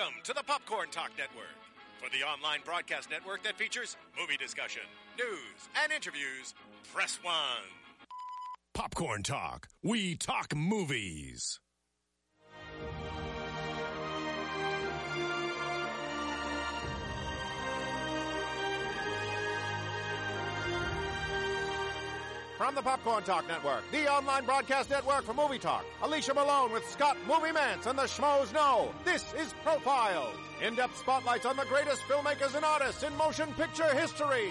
Welcome to the Popcorn Talk Network, for the online broadcast network that features movie discussion, news, and interviews. Press one. Popcorn Talk. We talk movies. From the Popcorn Talk Network, the online broadcast network for movie talk, Alicia Malone with Scott Movie Mantz and the Schmoes Know. This is Profiles. In-depth spotlights on the greatest filmmakers and artists in motion picture history.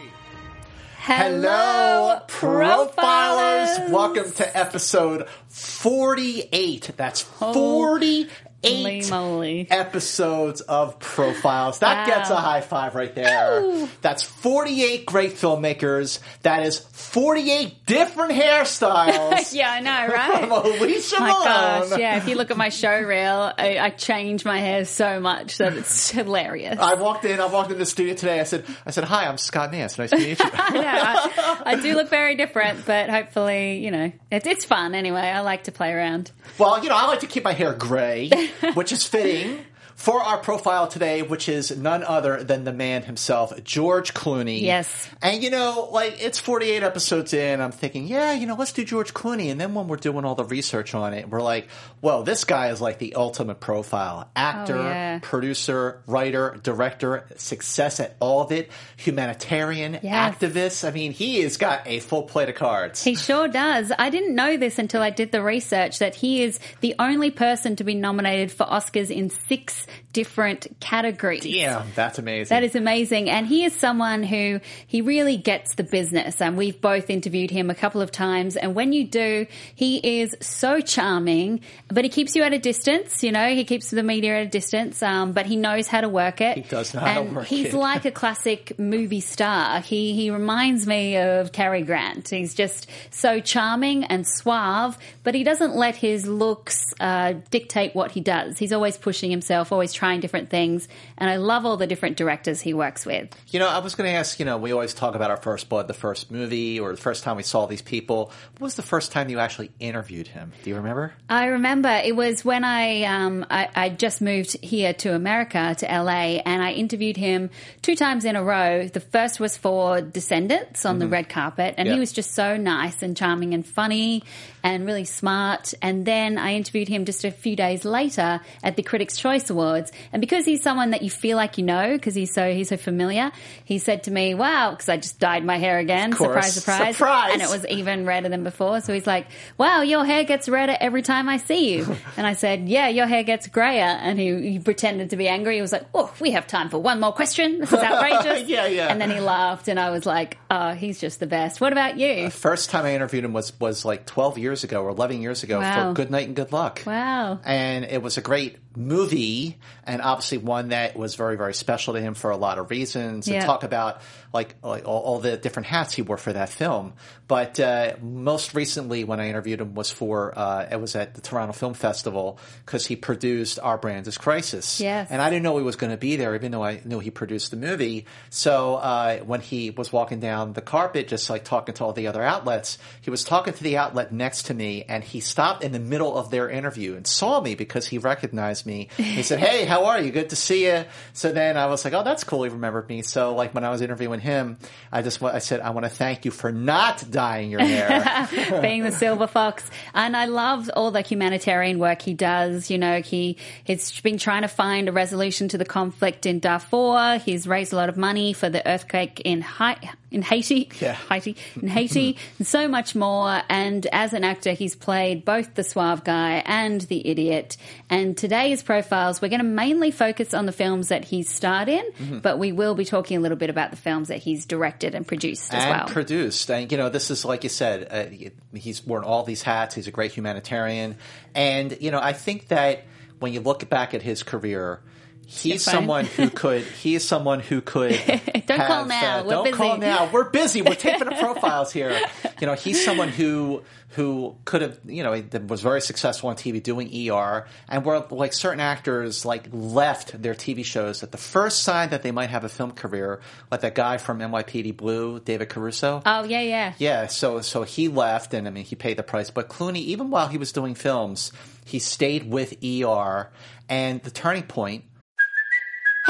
Hello, profilers. profilers. Welcome to episode 48. That's 48 Moly. episodes of profiles. That Wow. gets a high five right there. Woo. That's 48 great filmmakers. That is 48 different hairstyles. Yeah, I know, From right? Alicia my Malone. gosh, yeah. If you look at my show reel, I, I change my hair so much that it's hilarious. I walked in. I walked into the studio today. I said, "I said hi. I'm Scott Mantz. Nice to meet you." I. I, I do look very different, but hopefully, you know, it's it's fun anyway. I like to play around. Well, you know, I like to keep my hair gray, which is fitting for our profile today, which is none other than the man himself, George Clooney. Yes. And you know, like it's 48 episodes in, I'm thinking, yeah, you know, let's do George Clooney. And then when we're doing all the research on it, we're like, well, this guy is like the ultimate profile. Actor, Oh, yeah. producer, writer, director, success at all of it, humanitarian, Yes. activist. I mean, he has got a full plate of cards. He sure does. I didn't know this until I did the research that he is the only person to be nominated for Oscars in six different categories. Yeah, that's amazing. That is amazing. And he is someone who he really gets the business. And we've both interviewed him a couple of times. And when you do, he is so charming, but he keeps you at a distance. You know, he keeps the media at a distance, um, but he knows how to work it. He does know how to and work He's it. like a classic movie star. He, he reminds me of Cary Grant. He's just so charming and suave, but he doesn't let his looks uh, dictate what he does. He's always pushing himself, always trying different things. And I love all the different directors he works with. You know, I was going to ask, you know, we always talk about our first blood, the first movie, or the first time we saw these people. What was the first time you actually interviewed him? Do you remember? I remember it was when I, um, I I just moved here to America to LA, and I interviewed him two times in a row. The first was for Descendants on the red carpet, and Yeah. he was just so nice and charming and funny and really smart. And then I interviewed him just a few days later at the Critics' Choice Awards, and because he's someone that you feel like you know because he's so he's so familiar, he said to me, "Wow," because I just dyed my hair again. Surprise, surprise, Surprise. and it was even redder than before. So he's like, "Wow, your hair gets redder every time I see you." And I said, "Yeah, your hair gets grayer." And he, he pretended to be angry. He was like, "Oh, we have time for one more question. This is outrageous." Yeah, yeah. And then he laughed, and I was like, "Oh, he's just the best." What about you? Uh, first time I interviewed him was was like 12 years ago or 11 years ago Wow. for Good Night and Good Luck. Wow. And it was a great movie and obviously one that was very, very special to him for a lot of reasons and Yeah. talk about like, like all, all the different hats he wore for that film. But, uh, most recently when I interviewed him was for, uh, it was at the Toronto Film Festival because he produced Our Brand is Crisis. Yes. And I didn't know he was going to be there even though I knew he produced the movie. So, uh, when he was walking down the carpet, just like talking to all the other outlets, he was talking to the outlet next to me and he stopped in the middle of their interview and saw me because he recognized me. He said, Hey, how are you? Good to see you. So then I was like, Oh, that's cool. He remembered me. So like when I was interviewing him, I just, I said, I want to thank you for not dyeing your hair. being the silver fox. And I love all the humanitarian work he does. You know, he he's been trying to find a resolution to the conflict in Darfur. He's raised a lot of money for the earthquake in Haiti. In Haiti, Yeah. Haiti, in Haiti, and so much more. And as an actor, he's played both the suave guy and the idiot. And today's profiles, we're going to mainly focus on the films that he's starred in, Mm-hmm. but we will be talking a little bit about the films that he's directed and produced as and well. produced. And you know, this is like you said, uh, he's worn all these hats. He's a great humanitarian, and you know, I think that when you look back at his career. He's someone who could. he's someone who could. Don't call now. uh, don't call now. We're busy. We're taping the profiles here. You know, he's someone who who could have. You know, was very successful on TV doing ER, and where like certain actors like left their TV shows at the first sign that they might have a film career, like that guy from NYPD Blue, David Caruso. oh, yeah, yeah. Yeah, so so he left, and I mean he paid the price. But Clooney, even while he was doing films, he stayed with ER. And the turning point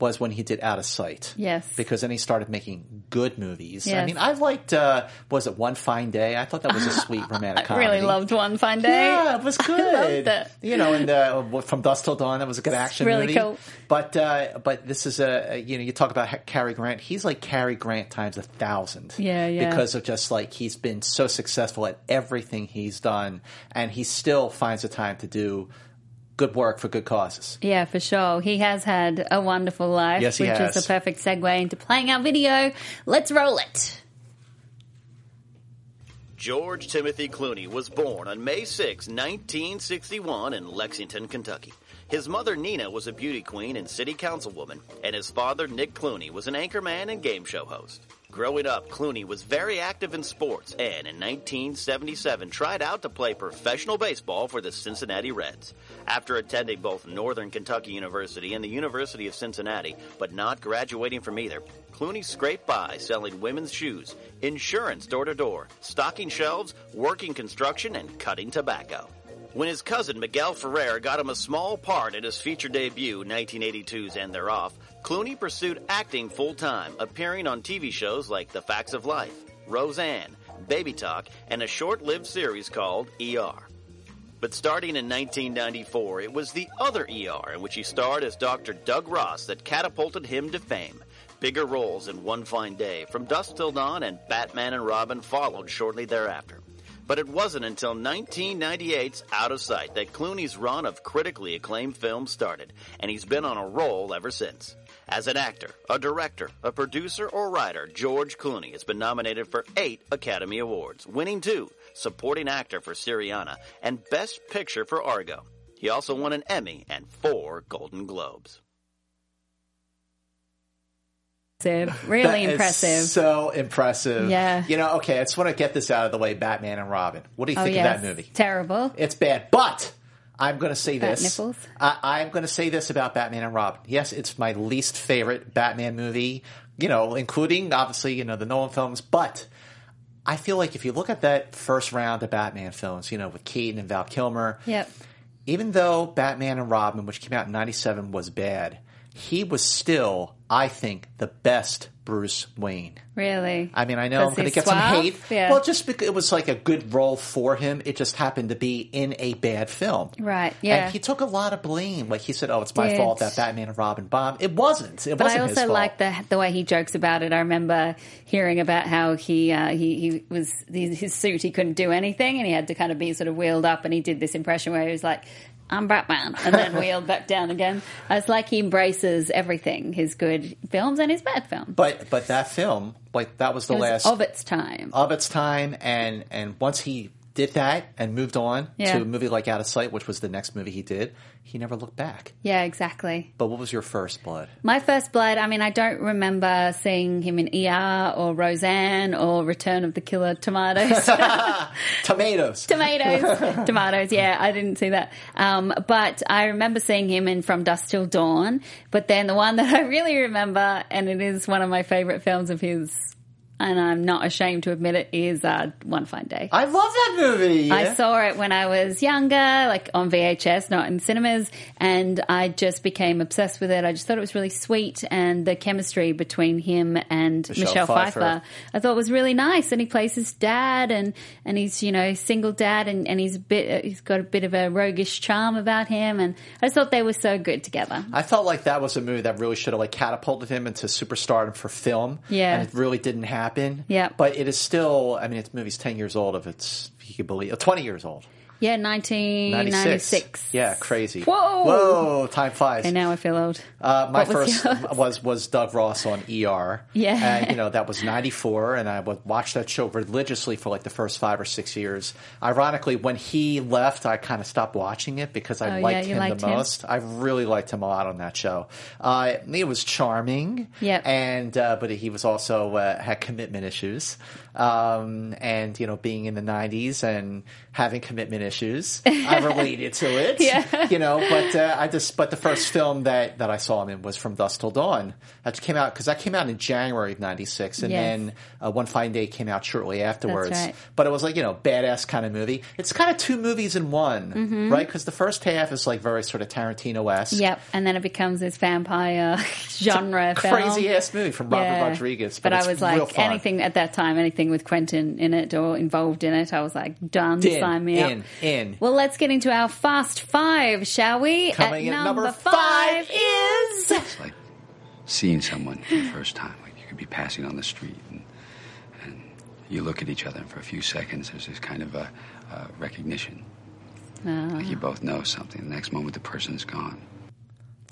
Was when he did Out of Sight. Yes. Because then he started making good movies. I mean, I liked, uh, was it One Fine Day? I thought that was a sweet romantic comedy. I really loved One Fine Day. Yeah, it was good. loved it. You know, and uh, from Dusk Till Dawn, that was a good action really movie. cool. But uh, but this is a you know you talk about Cary Grant. He's like Cary Grant times a thousand. Yeah, yeah. Because of just like he's been so successful at everything he's done, and he still finds the time to do good work for good causes. Yeah, for sure. He has had a wonderful life, Yes, he which has. is a perfect segue into playing our video. Let's roll it. George Timothy Clooney was born on May 6, 1961 in Lexington, Kentucky. His mother Nina was a beauty queen and city councilwoman, and his father Nick Clooney was an anchorman and game show host. Growing up, Clooney was very active in sports and in 1977 tried out to play professional baseball for the Cincinnati Reds. After attending both Northern Kentucky University and the University of Cincinnati, but not graduating from either, Clooney scraped by selling women's shoes, insurance door to door, stocking shelves, working construction, and cutting tobacco. When his cousin Miguel Ferrer got him a small part in his feature debut, 1982's And They're Off, Clooney pursued acting full time, appearing on TV shows like The Facts of Life, Roseanne, Baby Talk, and a short lived series called ER. But starting in 1994, it was the other ER in which he starred as Dr. Doug Ross that catapulted him to fame. Bigger roles in One Fine Day, From Dusk Till Dawn, and Batman and Robin followed shortly thereafter. But it wasn't until 1998's Out of Sight that Clooney's run of critically acclaimed films started, and he's been on a roll ever since. As an actor, a director, a producer, or writer, George Clooney has been nominated for eight Academy Awards, winning two Supporting Actor for Syriana and Best Picture for Argo. He also won an Emmy and four Golden Globes. Really That is impressive. So impressive. Yeah. You know, okay, I just want to get this out of the way Batman and Robin. What do you oh, think yes. of that movie? Terrible. It's bad, but I'm going to say Bat this. nipples? I, I'm going to say this about Batman and Robin. Yes, it's my least favorite Batman movie. You know, including obviously you know the Nolan films, but I feel like if you look at that first round of Batman films, you know, with Keaton and Val Kilmer, Yep. even though Batman and Robin, which came out in '97, was bad, he was still, I think, the best Bruce Wayne. Really. I mean, I know I'm going to get some hate. Yeah. Well, just because it was like a good role for him, it just happened to be in a bad film. Right, yeah. And he took a lot of blame. Like he said, "Oh, it's my Did. fault that Batman and Robin bombed." It wasn't. It But wasn't I also like the the way he jokes about it. I remember hearing about how he uh, he he was his suit. He couldn't do anything, and he had to kind of be sort of wheeled up. And he did this impression where he was like, "I'm Batman," and then wheeled back down again. It's like he embraces everything: his good films and his bad films. But but that film, like that was the was last of its time. of its time, and and once he did that and moved on Yeah. to a movie like Out of Sight, which was the next movie he did, he never looked back. Yeah, exactly. But what was your first blood? My first blood, I mean, I don't remember seeing him in ER or Roseanne or Return of the Killer Tomatoes. Tomatoes. tomatoes, tomatoes. Yeah, I didn't see that. Um, but I remember seeing him in From Dusk Till Dawn. But then the one that I really remember, and it is one of my favorite films of his, and I'm not ashamed to admit it, is uh, One Fine Day. I love that movie. I saw it when I was younger, like on VHS, not in cinemas, and I just became obsessed with it. I just thought it was really sweet, and the chemistry between him and Michelle Michelle, Pfeiffer. Pfeiffer. I thought was really nice. And he plays his dad, and and he's you know single dad, and and he's a bit he's got a bit of a roguish charm about him, and I just thought they were so good together. I felt like that was a movie that really should have like catapulted him into superstardom for film. Yeah. and it really didn't happen. Yeah. but it is still. I mean, it's movie's ten years old. If it's if you could believe, uh, twenty years old. Yeah, 1996. Yeah, crazy. Whoa! Whoa, time flies. And now I feel old. Uh, my What was first yours? was was Doug Ross on ER. Yeah. and you know that was '94, and I would watch that show religiously for like the first five or six years. Ironically, when he left, I kind of stopped watching it because I Oh, liked you him liked the him. most. I really liked him a lot on that show. Uh, he was charming. Yep. and uh, but he was also uh, had commitment issues. Um, and you know, being in the '90s and having commitment issues, I related to it. Yeah. you know, but uh, I just but the first film that that I saw him in was From Dusk Till Dawn. That came out because that came out in January of '96, and Yes. then uh, One Fine Day came out shortly afterwards. right. But it was like you know, badass kind of movie. It's kind of two movies in one, Mm-hmm. right? Because the first half is like very sort of Tarantino esque. Yep, and then it becomes this vampire genre film. Crazy ass movie from Robert Yeah. Rodriguez, But, but, I was like, anything at that time, anything with Quentin in it or involved in it, I was like, done, In, sign me in, up. in. Well, let's get into our fast five, shall we? Coming at at number, number five five is. It's like seeing someone for the first time. Like you could be passing on the street and, and you look at each other, and for a few seconds, there's this kind of a, uh recognition. Like you both know something. The next moment, the person's gone.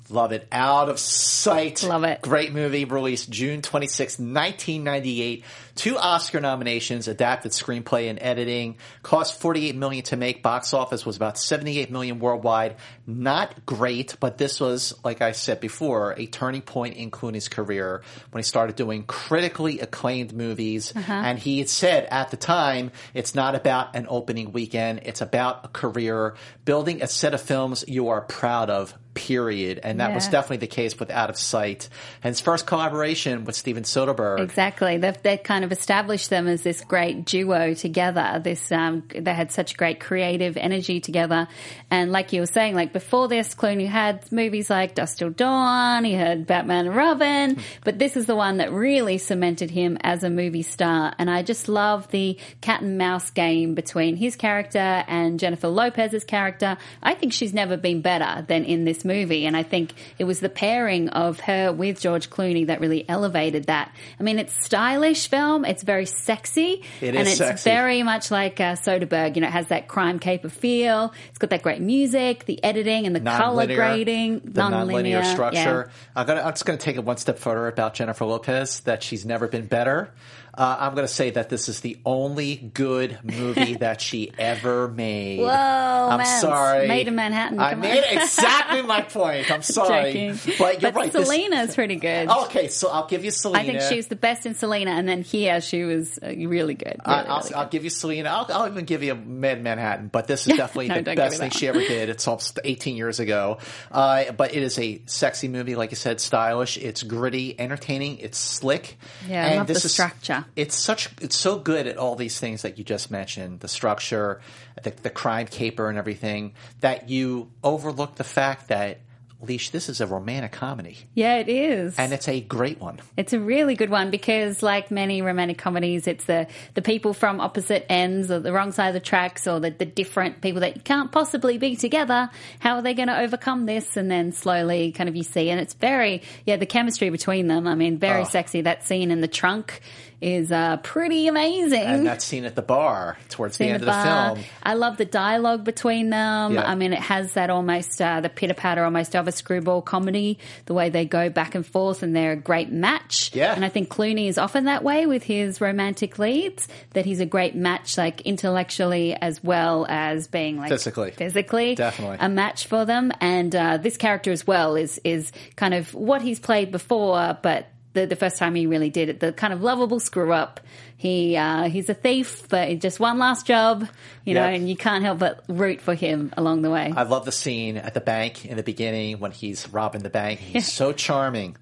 Love it. Out of sight. Love it. Great movie. Released June 26, 1998. Two Oscar nominations, adapted screenplay and editing. Cost 48 million to make. Box office was about 78 million worldwide. Not great, but this was, like I said before, a turning point in Clooney's career when he started doing critically acclaimed movies. Uh-huh. And he had said at the time, it's not about an opening weekend. It's about a career, building a set of films you are proud of, period. And that was definitely the case with Out of Sight. And his first collaboration with Steven Soderbergh. Exactly. They've, they kind of established them as this great duo together. This, um, they had such great creative energy together. And like you were saying, like before this, Clooney had movies like Dusk Till Dawn, he had Batman and Robin, but this is the one that really cemented him as a movie star. And I just love the cat and mouse game between his character and Jennifer Lopez's character. I think she's never been better than in this movie. And I think it was the pairing of her with George Clooney that really elevated that. I mean, it's stylish film. It's very sexy. It and it's sexy. very much like uh, Soderbergh. You know, it has that crime caper feel. It's got that great music, the editing and the color nonlinear- grading, the nonlinear yeah. structure. I'm gonna, I'm just going to take it one step further about Jennifer Lopez. That she's never been better. Uh, I'm going to say that this is the only good movie that she ever made. Whoa, I'm man. sorry. Maid in Manhattan, I made exactly my point. I'm sorry, Joking. but you're right. this- pretty good. okay, so I'll give you Selena. I think she was the best in Selena, and then here she was uh, really good. Really, I- I'll, really I'll give you Selena. I'll, I'll even give you Mad Manhattan. But this is definitely No, the best thing she ever did. It's almost 18 years ago. Uh, but it is a sexy movie, like you said, stylish. It's gritty, entertaining. It's slick. Yeah, I and love the is- structure. It's such. It's so good at all these things that you just mentioned. The structure, the, the crime caper, and everything. That you overlook the fact that. Leash, this is a romantic comedy, Yeah, it is. and it's a great one. It's a really good one because, like many romantic comedies, it's the the people from opposite ends or the wrong side of the tracks or the, the different people that can't possibly be together. How are they going to overcome this? And then slowly, kind of, you see, and it's very yeah, the chemistry between them. I mean, very Oh. sexy. That scene in the trunk is uh, pretty amazing. And that scene at the bar towards the end of the bar. film. I love the dialogue between them. Yeah. I mean, it has that almost uh, the pitter patter almost of a screwball comedy. The way they go back and forth, and they're a great match. Yeah. and I think Clooney is often that way with his romantic leads. That he's a great match, like intellectually as well as being like Physically. physically, Definitely. a match for them. And uh, this character as well is is kind of what he's played before, but. The, the first time he really did it, the kind of lovable screw up. He uh, he's a thief, but just one last job, you know, Yep. and you can't help but root for him along the way. I love the scene at the bank in the beginning when he's robbing the bank. He's so charming.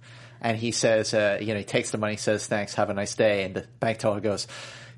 And he says, uh, you know, he takes the money, says, thanks, have a nice day. And the bank teller goes,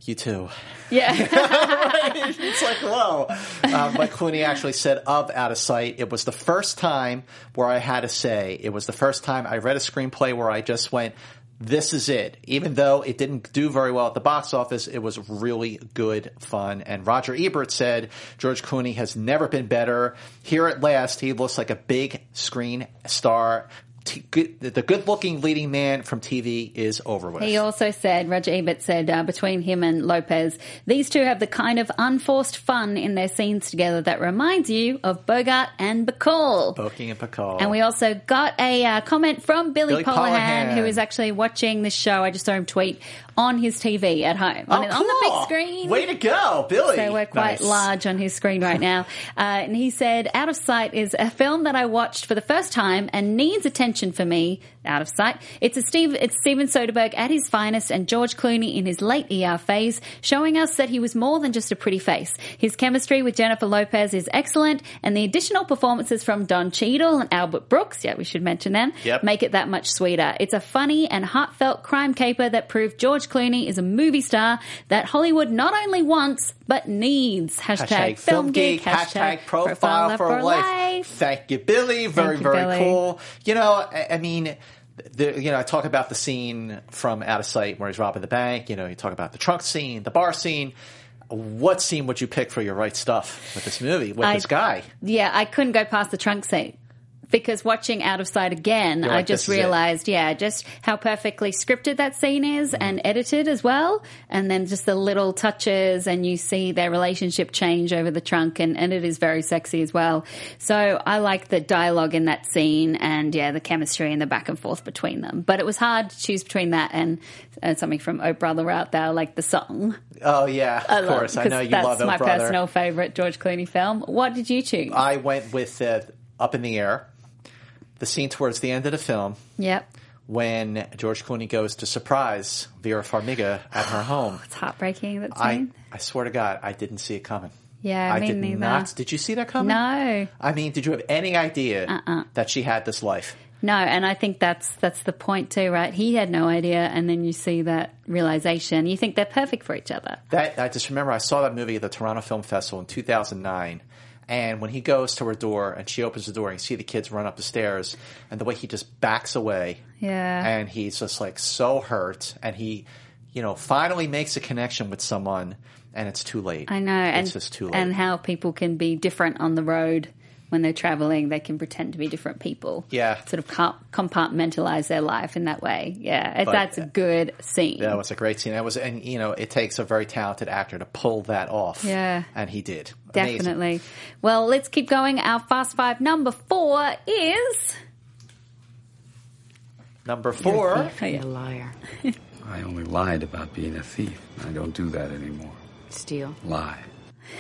you too. yeah, it's like, whoa. Um, but Clooney actually said of Out of Sight, it was the first time where I had to say, it was the first time I read a screenplay where I just went, this is it. Even though it didn't do very well at the box office, it was really good fun. And Roger Ebert said George Clooney has never been better. Here at last, he looks like a big screen star. T- good, the good looking leading man from TV is over with. He also said, Roger Ebert said, uh, between him and Lopez, these two have the kind of unforced fun in their scenes together that reminds you of Bogart and Bacall. Boking and Pacall. And we also got a uh, comment from Billy, Billy Polahan, Polahan. who is actually watching this show. I just saw him tweet on his TV at home, on, Oh, on the big screen. Way to go, Billy. So we're quite Nice. large on his screen right now. Uh, and he said, Out of Sight is a film that I watched for the first time and needs attention for me. Out of Sight. It's a Steve, it's Steven Soderbergh at his finest and George Clooney in his late ER phase, showing us that he was more than just a pretty face. His chemistry with Jennifer Lopez is excellent and the additional performances from Don Cheadle and Albert Brooks, yeah, we should mention them, Yep. make it that much sweeter. It's a funny and heartfelt crime caper that proved George Clooney is a movie star that Hollywood not only wants, but needs. Hashtag, Hashtag film geek, hashtag profile for life. Thank you, Billy. Very, you, very Billy. cool. You know, I, I mean, the, you know, I talk about the scene from Out of Sight where he's robbing the bank. You know, you talk about the trunk scene, the bar scene. What scene would you pick for your right stuff with this movie, with I- this guy? Yeah, I couldn't go past the trunk seat. Because watching Out of Sight again, I just this is it. realized, yeah, just how perfectly scripted that scene is Mm-hmm. and edited as well. And then just the little touches and you see their relationship change over the trunk and, and it is very sexy as well. So I like the dialogue in that scene and yeah, the chemistry and the back and forth between them. But it was hard to choose between that and, and something from Oh Brother Out There, like the song. Oh yeah, of love- course. I know you that's love it, my brother. personal favorite George Clooney film. What did you choose? I went with uh, Up in the Air, the scene towards the end of the film yep. when George Clooney goes to surprise Vera Farmiga at her home. It's heartbreaking that I, scene. I swear to God, I didn't see it coming. Yeah, I me did neither. not. Did you see that coming? No, I mean, did you have any idea Uh-uh. that she had this life? no, and I think that's that's the point too, right? He had no idea, and then you see that realization. You think they're perfect for each other. That I just remember I saw that movie at the Toronto Film Festival in 2009. And when he goes to her door and she opens the door and you see the kids run up the stairs and the way he just backs away Yeah. and he's just like so hurt and he you know finally makes a connection with someone and it's too late. I know, and it's just too late. and how people can be different on the road when they're traveling, they can pretend to be different people. Yeah. Sort of compartmentalize their life in that way. Yeah. But, that's a good scene. That was a great scene. That was, and you know, it takes a very talented actor to pull that off. Yeah. And he did. Definitely. Amazing. Well, let's keep going. Our fast five number four is. Number 4 You're a, liar. I only lied about being a thief. I don't do that anymore. Steal. Lie.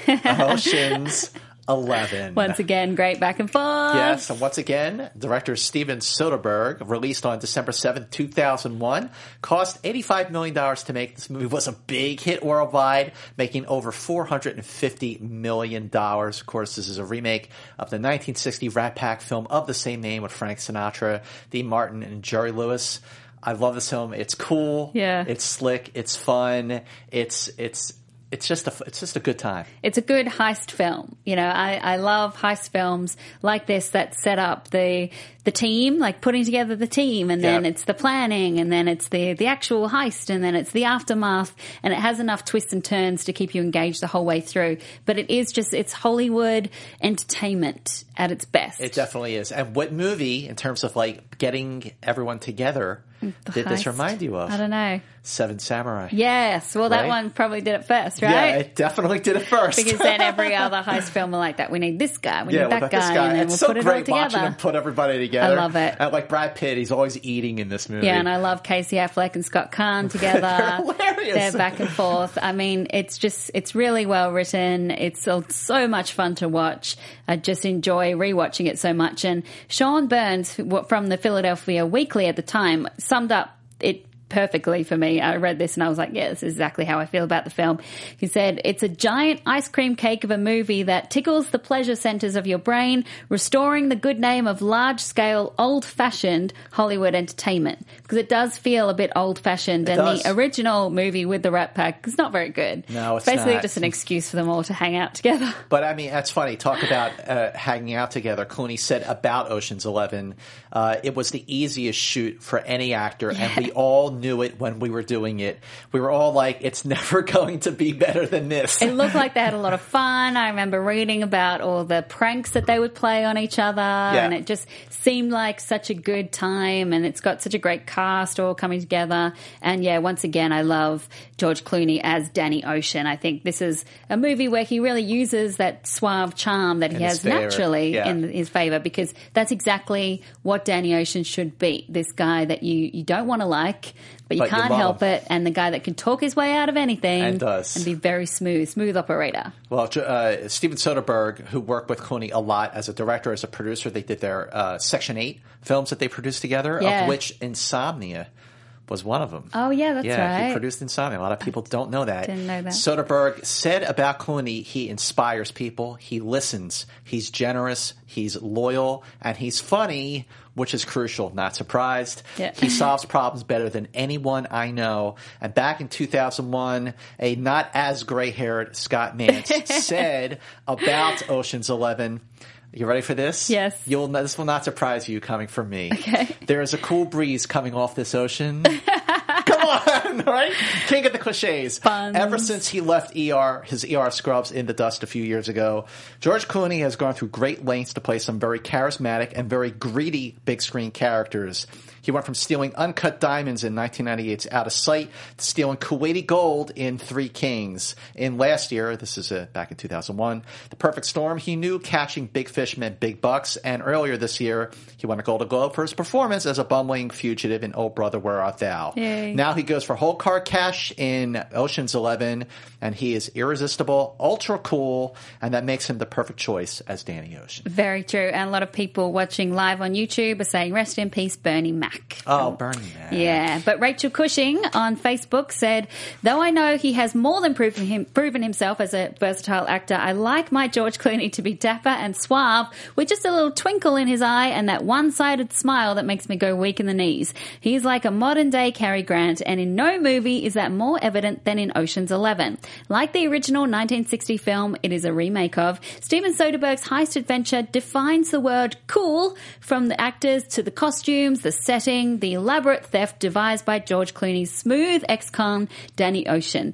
Oceans. 11. Once again, great back and forth. Yes, and once again, director Steven Soderbergh, released on December 7th, 2001, cost $85 million to make. This movie was a big hit worldwide, making over $450 million. Of course, this is a remake of the 1960 Rat Pack film of the same name with Frank Sinatra, Dean Martin, and Jerry Lewis. I love this film. It's cool. Yeah. It's slick. It's fun. It's, it's, it's just a, it's just a good time. It's a good heist film. You know, I, I love heist films like this that set up the the team, like putting together the team, and then it's the planning, and then it's the the actual heist, and then it's the aftermath, and it has enough twists and turns to keep you engaged the whole way through. But it is just it's Hollywood entertainment at its best. It definitely is. And what movie, in terms of like getting everyone together, did this remind you of? I don't know. Seven Samurai. Yes, well, that Right? one probably did it first, right? Yeah, it definitely did it first. because then every other heist film are like that. We need this guy, we yeah, need that guy, this guy? and then it's we'll so put it all great watching together. them put everybody together. I love it. And like Brad Pitt, he's always eating in this movie. Yeah, and I love Casey Affleck and Scott Caan together. They're hilarious. They're back and forth. I mean, it's just, it's really well written. It's so- so much fun to watch. I just enjoy rewatching it so much. And Sean Burns from the Philadelphia Weekly at the time summed up perfectly for me. I read this and I was like, yeah, this is exactly how I feel about the film. He said, it's a giant ice cream cake of a movie that tickles the pleasure centers of your brain, restoring the good name of large scale, old fashioned Hollywood entertainment. Because it does feel a bit old fashioned and does. the original movie with the Rat Pack is not very good. No, it's Basically not. just an excuse for them all to hang out together. But I mean, that's funny. Talk about uh, hanging out together. Clooney said about Ocean's Eleven, uh, it was the easiest shoot for any actor, and we all knew it when we were doing it. We were all like, it's never going to be better than this. It looked like they had a lot of fun. I remember reading about all the pranks that they would play on each other, and it just seemed like such a good time. And it's got such a great cast all coming together. And yeah, once again, I love George Clooney as Danny Ocean. I think this is a movie where he really uses that suave charm that he In has naturally yeah. in his favor because that's exactly what Danny Ocean should be. This guy that you, you don't want to like, but you But can't help it, and the guy that can talk his way out of anything And does. and be very smooth, smooth operator. Well, uh, Steven Soderbergh, who worked with Clooney a lot as a director, as a producer, they did their uh, Section 8 films that they produced together, Yeah. of which Insomnia was one of them. Oh yeah, that's yeah, right. he produced Insomnia. A lot of people don't know that. Didn't know that. Soderbergh said about Clooney, he inspires people, he listens, he's generous, he's loyal, and he's funny, which is crucial. Not surprised. Yeah. He solves problems better than anyone I know. And back in 2001, a not as gray haired Scott Mantz said about Ocean's Eleven. You ready for this? Yes. You'll this will not surprise you coming from me. Okay. There is a cool breeze coming off this ocean. Come on, right? Can't get the cliches. Buns. Ever since he left ER, his ER scrubs in the dust a few years ago, George Clooney has gone through great lengths to play some very charismatic and very greedy big screen characters. He went from stealing uncut diamonds in 1998's Out of Sight to stealing Kuwaiti gold in Three Kings. In last year, this is uh, back in 2001, The Perfect Storm, he knew catching big fish meant big bucks. And earlier this year, he won a Golden Globe for his performance as a bumbling fugitive in Oh Brother, Where Art Thou? Yay. Now he goes for whole car cash in Ocean's Eleven, and he is irresistible, ultra cool, and that makes him the perfect choice as Danny Ocean. Very true. And a lot of people watching live on YouTube are saying, rest in peace, Bernie Mac. Oh, oh. Bernie Mac. Yeah, but Rachel Cushing on Facebook said, though I know he has more than proven, him, proven himself as a versatile actor, I like my George Clooney to be dapper and suave with just a little twinkle in his eye and that one-sided smile that makes me go weak in the knees. He's like a modern day Cary Grant and in no movie is that more evident than in Ocean's 11. Like the original 1960 film it is a remake of, Steven Soderbergh's heist adventure defines the word cool from the actors to the costumes, the setting, the elaborate theft devised by George Clooney's smooth ex-con Danny Ocean.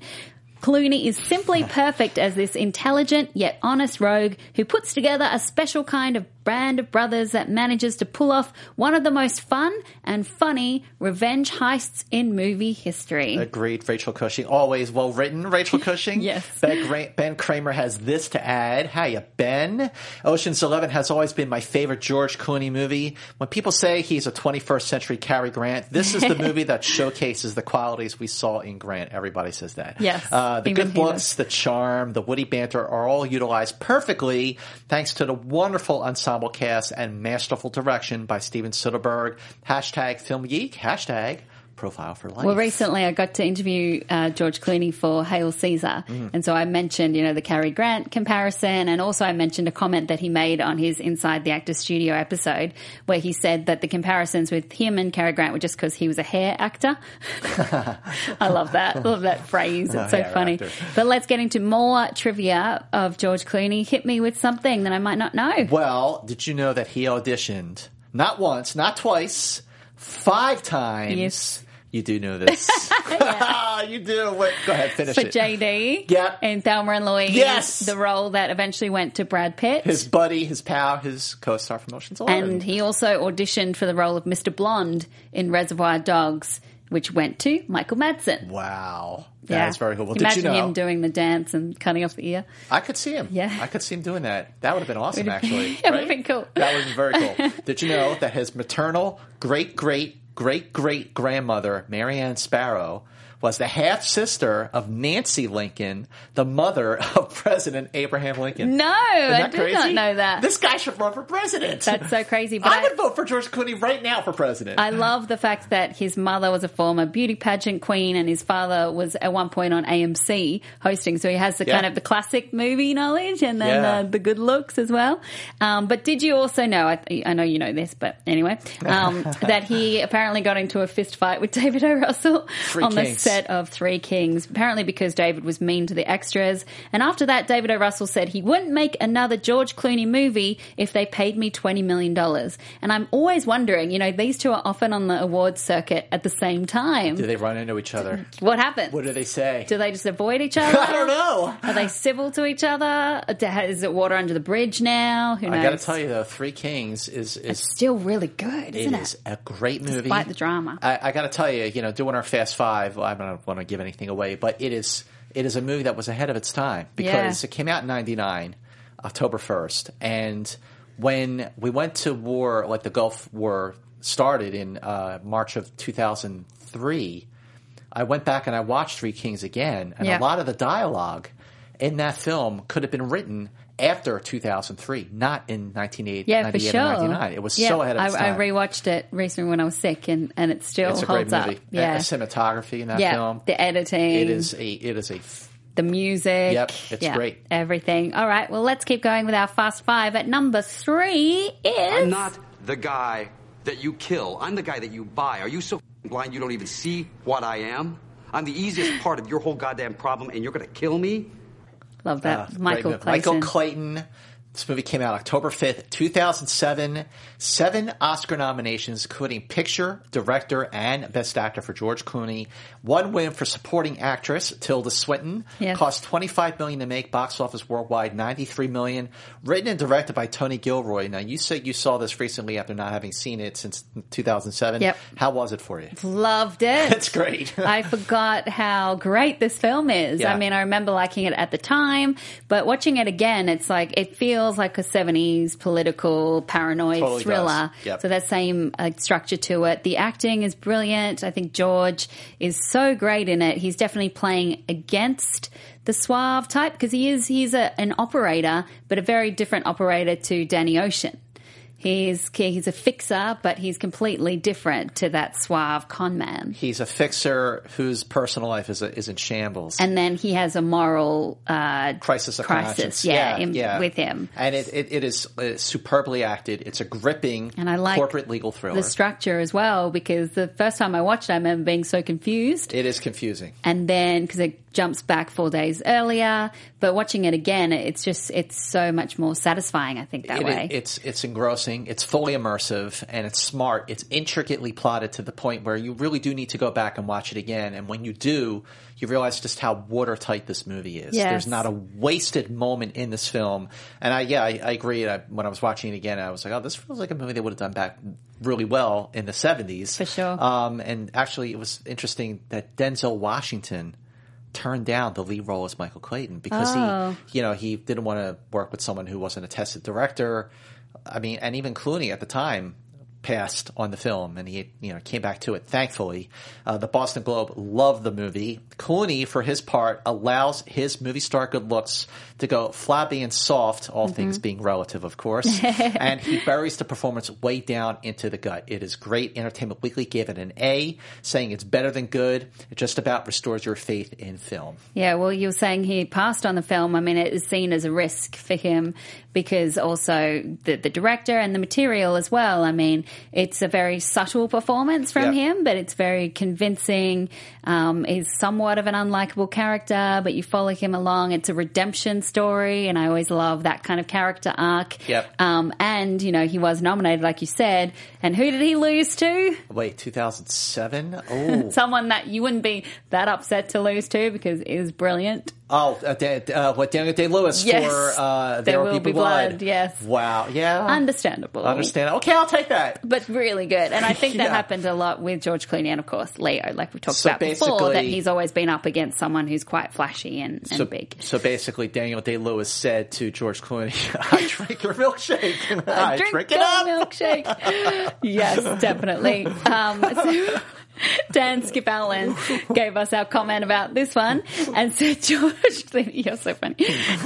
Clooney is simply perfect as this intelligent yet honest rogue who puts together a special kind of brand of brothers that manages to pull off one of the most fun and funny revenge heists in movie history. Agreed, Rachel Cushing. Always well written, Rachel Cushing. Yes. Ben, ben Kramer has this to add. Hiya, Ben. Ocean's Eleven has always been my favorite George Clooney movie. When people say he's a 21st century Cary Grant, this is the movie that showcases the qualities we saw in Grant. Everybody says that. Yes, Uh, the good looks, the charm, the witty banter are all utilized perfectly thanks to the wonderful ensemble cast and masterful direction by Steven Soderbergh. Hashtag Film Geek. Hashtag Profile for Life. Well, recently I got to interview uh, George Clooney for Hail Caesar. Mm. And so I mentioned, you know, the Cary Grant comparison. And also I mentioned a comment that he made on his Inside the Actor Studio episode where he said that the comparisons with him and Cary Grant were just because he was a hair actor. I love that. I love that phrase. It's so funny. actor. But let's get into more trivia of George Clooney. Hit me with something that I might not know. Well, did you know that he auditioned not once, not twice, five times? Yes. You do know this. you do. Wait, go ahead, finish it. For it. JD Yep. in Thelma and Louise, Yes. the role that eventually went to Brad Pitt. his buddy, his pal, his co-star from Ocean's Eleven. And he also auditioned for the role of Mr. Blonde in Reservoir Dogs, which went to Michael Madsen. wow, Yeah, that is very cool. Well, did Imagine you know? him doing the dance and cutting off the ear. I could see him. Yeah. I could see him doing that. That would have been awesome, actually. it would've right? been cool. That would have been very cool. Did you know that his maternal great great great great grandmother, Marianne Sparrow, was the half sister of Nancy Lincoln, the mother of President Abraham Lincoln? No, I did crazy? not know that. This guy should run for president. That's so crazy. But I I, would vote for George Clooney right now for president. I love the fact that his mother was a former beauty pageant queen and his father was at one point on AMC hosting. So he has the Yeah. kind of the classic movie knowledge and then Yeah. uh, the good looks as well. Um, but did you also know, I, I know you know this, but anyway, um, that he apparently got into a fist fight with David O. Russell Free on the Kings. Set of Three Kings, apparently because David was mean to the extras. And after that, David O. Russell said he wouldn't make another George Clooney movie if they paid me $20 million. And I'm always wondering, you know, these two are often on the awards circuit at the same time. Do they run into each other? What happens? What do they say? Do they just avoid each other? I don't know. Are they civil to each other? Is it water under the bridge now? Who knows? I got to tell you though, Three Kings is is it's still really good, isn't it? is a great movie. Despite the drama. I, I got to tell you, you know, doing our Fast Five, I don't want to give anything away, but it is it is a movie that was ahead of its time because Yeah. it came out in '99, October first, and when we went to war, like the Gulf War started in uh, March of 2003, I went back and I watched Three Kings again, and Yeah. a lot of the dialogue in that film could have been written after 2003, not in 1998 Yeah, for 98 sure. 99. It was Yeah, so ahead of its I, I time. rewatched it recently when I was sick, and, and it still it's a great holds up. movie. Yeah, the cinematography in that yeah, film. the editing. It is a it is a f- the music. Yep, it's yeah, great. Everything. All right, well, let's keep going with our fast five. At number three is I'm not the guy that you kill. I'm the guy that you buy. Are you so blind you don't even see what I am? I'm the easiest part of your whole goddamn problem, and you're gonna kill me? Love that uh, Michael. Clayton. Michael Clayton. This movie came out October 5th, 2007. Seven Oscar nominations, including Picture, Director, and Best Actor for George Clooney. One win for Supporting Actress, Tilda Swinton. Yes. Cost 25 million to make, box office worldwide 93 million. Written and directed by Tony Gilroy. Now, you said you saw this recently after not having seen it since 2007. Yep. How was it for you? Loved it. It's great. I forgot how great this film is. Yeah. I mean, I remember liking it at the time, but watching it again, it's like it feels like a '70s political paranoid Totally thriller. Yep. So that same uh, structure to it. The acting is brilliant. I think George is so great in it. He's definitely playing against the suave type because he is he's a, an operator, but a very different operator to Danny Ocean. He's he's a fixer, but he's completely different to that suave con man. He's a fixer whose personal life is, is in shambles. and then he has a moral uh, crisis of crisis, conscience. yeah, in- with him. and it, it, it is superbly acted. It's a gripping And I like corporate legal thriller. the structure as well because the first time I watched it, I remember being so confused, it is confusing. and then because it jumps back four days earlier, but watching it again, it's just it's so much more satisfying. I think that It- way. it's it's engrossing. It's fully immersive and it's smart. It's intricately plotted to the point where you really do need to go back and watch it again. And when you do, you realize just how watertight this movie is. Yes. There's not a wasted moment in this film. And I yeah, I, I agree. I, when I was watching it again, I was like, oh, this feels like a movie they would have done back really well in the 70s. For sure. Um, and actually, it was interesting that Denzel Washington turned down the lead role as Michael Clayton because Oh. he, you know, he didn't want to work with someone who wasn't a tested director. I mean, and even Clooney at the time passed on the film, and he, you know, came back to it. Thankfully, uh, the Boston Globe loved the movie. Clooney, for his part, allows his movie star good looks to go flabby and soft, all things being relative, of course, and he buries the performance way down into the gut. It is great. Entertainment Weekly gave it an A, saying it's better than good. It just about restores your faith in film. Yeah, well, you were saying he passed on the film. I mean, it is seen as a risk for him because also the, the director and the material as well. I mean, it's a very subtle performance from Yeah. him, but it's very convincing. Um, he's somewhat of an unlikable character, but you follow him along. It's a redemption story, and I always love that kind of character arc. Yep. Um, and, you know, he was nominated, like you said. And who did he lose to? Wait, 2007? Oh. Someone that you wouldn't be that upset to lose to because it is brilliant. Oh, uh, uh, what Daniel Day Lewis Yes. for uh, There, Will Be, Blood. yes. Wow. Yeah. Understandable. Understand. Okay, I'll take that. But really good. And I think that Yeah. happened a lot with George Clooney and, of course, Leo, like we talked So about before, that he's always been up against someone who's quite flashy and, and So, big. so basically, Daniel Day Lewis said to George Clooney, "I drink your milkshake. I drink, it your up." milkshake. yes, definitely. Um, so Dan Skip Allen gave us our comment about this one and said George Clooney, you're so funny.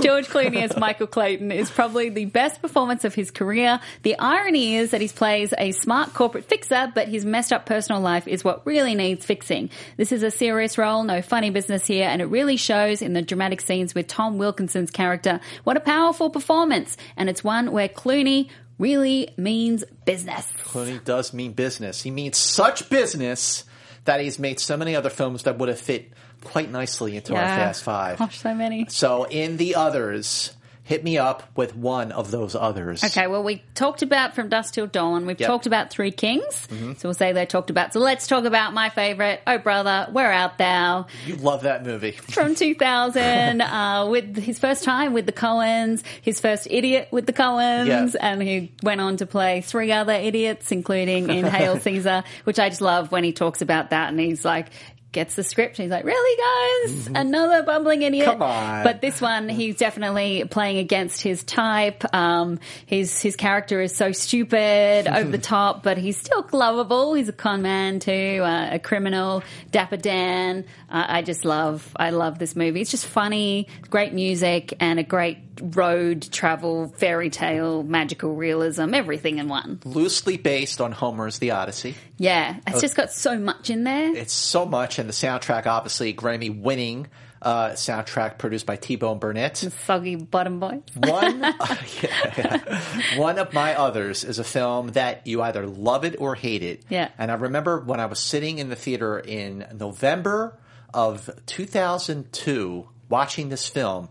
George Clooney as Michael Clayton is probably the best performance of his career. The irony is that he plays a smart corporate fixer, but his messed up personal life is what really needs fixing. This is a serious role, no funny business here, and it really shows in the dramatic scenes with Tom Wilkinson's character. What a powerful performance. And it's one where Clooney really means business. Clooney does mean business. He means such business that he's made so many other films that would have fit quite nicely into our Fast Five. Gosh, so many. So in the others, hit me up with one of those others. Okay, well, we talked about From Dusk Till Dawn. We've Yep. talked about Three Kings. Mhm. So we'll say they talked about. So let's talk about my favorite, Oh Brother, Where Art Thou? You love that movie. From 2000, uh, with his first time with the Coens, his first idiot with the Coens, and he went on to play three other idiots, including in Hail Caesar, which I just love when he talks about that and he's like, gets the script and he's like, really guys? Another bumbling idiot? Mm-hmm. Come on. But this one, he's definitely playing against his type. Um, his, his character is so stupid, over the top, but he's still lovable. He's a con man too, uh, a criminal, Dapper Dan. Uh, I just love, I love this movie. It's just funny, great music, and a great road travel, fairy tale, magical realism, everything in one. Loosely based on Homer's The Odyssey. Yeah, it's just got so much in there. It's so much, and the soundtrack, obviously, Grammy winning uh, soundtrack produced by T Bone Burnett. Soggy Bottom Boy. One, yeah, yeah. one of my others is a film that you either love it or hate it. Yeah. And I remember when I was sitting in the theater in November of 2002 watching this film,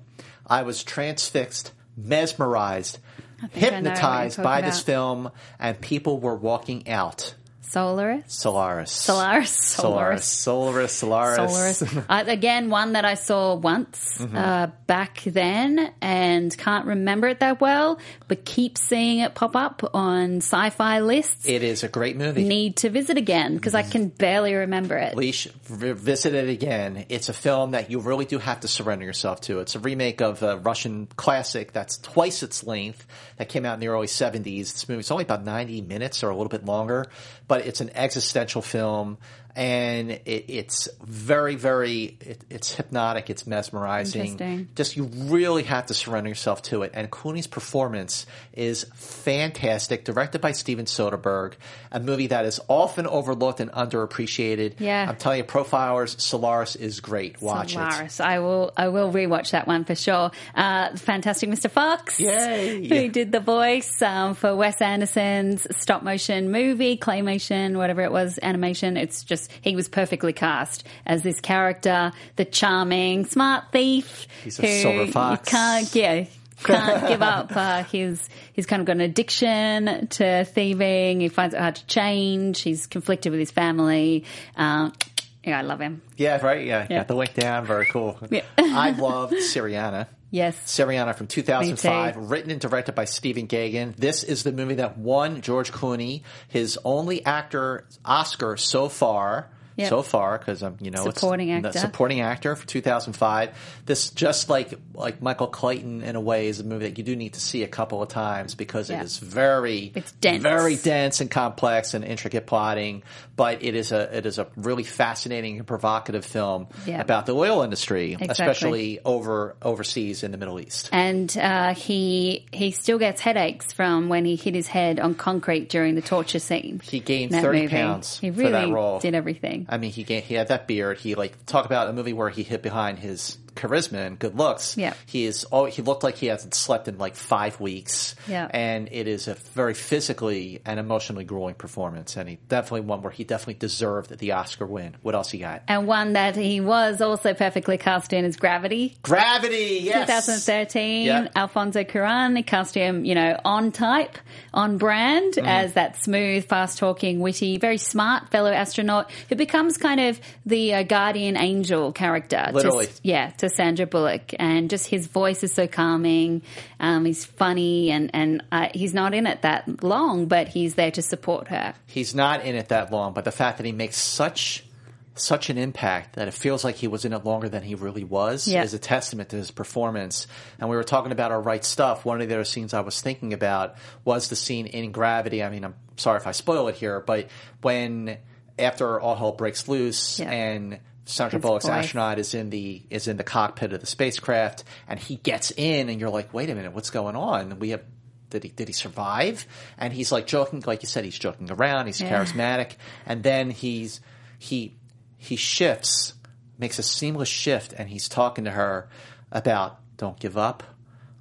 I was transfixed, mesmerized, I think I know what you're hypnotized by this film, and people were walking out. Solaris. Solaris. Solaris. Solaris. Solaris. Solaris. Solaris. uh, again, one that I saw once Mhm. uh, back then and can't remember it that well, but keep seeing it pop up on sci-fi lists. It is a great movie. Need to visit again because I can barely remember it. Leash, visit it again. It's a film that you really do have to surrender yourself to. It's a remake of a Russian classic that's twice its length that came out in the early 70s. This movie's only about 90 minutes or a little bit longer, but it's an existential film and it, it's very, very, it, it's hypnotic. It's mesmerizing. Interesting. Just you really have to surrender yourself to it. And Clooney's performance is fantastic. Directed by Steven Soderbergh, a movie that is often overlooked and underappreciated. Yeah. I'm telling you, Profilers Solaris is great. Watch it. Solaris. I will. I will rewatch that one for sure. Uh, Fantastic Mr. Fox, Yay. who did the voice um, for Wes Anderson's stop motion movie, claymation, whatever it was, animation. It's just he was perfectly cast as this character, the charming, smart thief He's a who you can't, yeah. Can't give up. Uh, he's he's kind of got an addiction to thieving. He finds it hard to change. He's conflicted with his family. Um, yeah, I love him. Yeah, right. Yeah, Yeah. got the link down. Very cool. Yeah. I loved Syriana. Yes. Syriana from 2005, written and directed by Stephen Gaghan. This is the movie that won George Clooney his only actor Oscar so far. Yep. So far, because I'm you know, Supporting actor. the supporting actor for 2005. This just like like Michael Clayton in a way is a movie that you do need to see a couple of times because Yeah. it is very It's dense. very dense and complex and intricate plotting. But it is a it is a really fascinating and provocative film Yeah. about the oil industry, Exactly. especially over overseas in the Middle East. and uh, he he still gets headaches from when he hit his head on concrete during the torture scene. He gained 30 movie. pounds He for really that role. did everything. I mean, he he had that beard. He like talk about a movie where he hid behind his charisma and good looks. Yeah. he is. Oh, he looked like he hasn't slept in like five weeks. Yeah. and it is a very physically and emotionally grueling performance. And he definitely one where he definitely deserved the Oscar win. What else he got? And one that he was also perfectly cast in is Gravity. Gravity, yes. 2013, Yeah. Alfonso Cuarón. They cast him, you know, on type, on brand, Mm-hmm. as that smooth, fast talking, witty, very smart fellow astronaut who becomes kind of the uh, guardian angel character. to- Literally. yeah, to Sandra Bullock. And just his voice is so calming. Um, he's funny and, and uh, he's not in it that long, but he's there to support her. he's not in it that long, but the fact that he makes such such an impact that it feels like he was in it longer than he really was Yeah. is a testament to his performance. And we were talking about our right stuff. One of the other scenes I was thinking about was the scene in Gravity. I mean, I'm sorry if I spoil it here, but when after all hell breaks loose Yeah. and Sandra His Bullock's voice. astronaut is in the is in the cockpit of the spacecraft, and he gets in, and you're like, wait a minute, what's going on? We have did he did he survive? And he's like joking, like you said, he's joking around. He's Yeah. charismatic, and then he's he he shifts, makes a seamless shift, and he's talking to her about don't give up,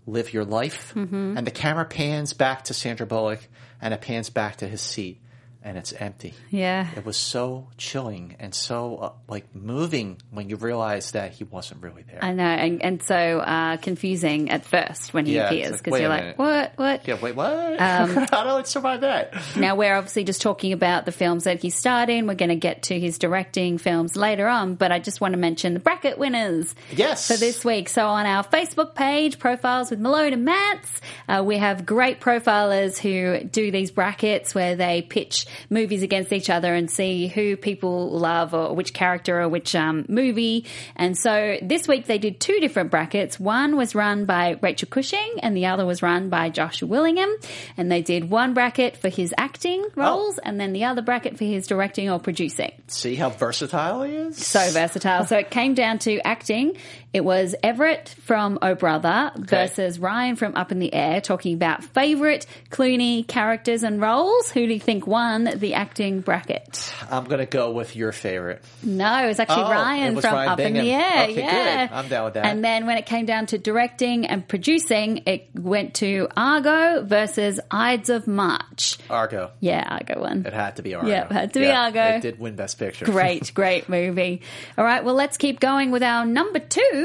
live your life, Mm-hmm. and the camera pans back to Sandra Bullock, and it pans back to his seat. And it's empty. Yeah. It was so chilling and so uh, like moving when you realize that he wasn't really there. I know, and, and so uh, confusing at first when he Yeah, appears because a you're like, what, what? yeah, wait, what? Um, How do I survive that? Now we're obviously just talking about the films that he's starred in. We're going to get to his directing films later on, but I just want to mention the bracket winners. Yes. For this week. So on our Facebook page, Profiles with Malone and Mantz, uh, we have great profilers who do these brackets where they pitch movies against each other and see who people love or which character or which um, movie. And so this week they did two different brackets. One was run by Rachel Cushing and the other was run by Joshua Willingham. And they did one bracket for his acting roles and then the other bracket for his directing or producing. See how versatile he is? So versatile. So it came down to acting. It was Everett from Oh Brother versus Ryan from Up in the Air, talking about favourite Clooney characters and roles. Who do you think won the acting bracket? I'm going to go with your favorite. No, it was actually Oh, Ryan was from Ryan Up in the Air. Okay, yeah, good. I'm down with that. And then when it came down to directing and producing, it went to Argo versus Ides of March. Argo. Yeah, Argo won. It had to be Argo. Yeah, it had to be Argo. It did win Best Picture. Great, great movie. All right, well, let's keep going with our number two,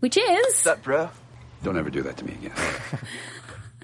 which is. That, bro? Don't ever do that to me again.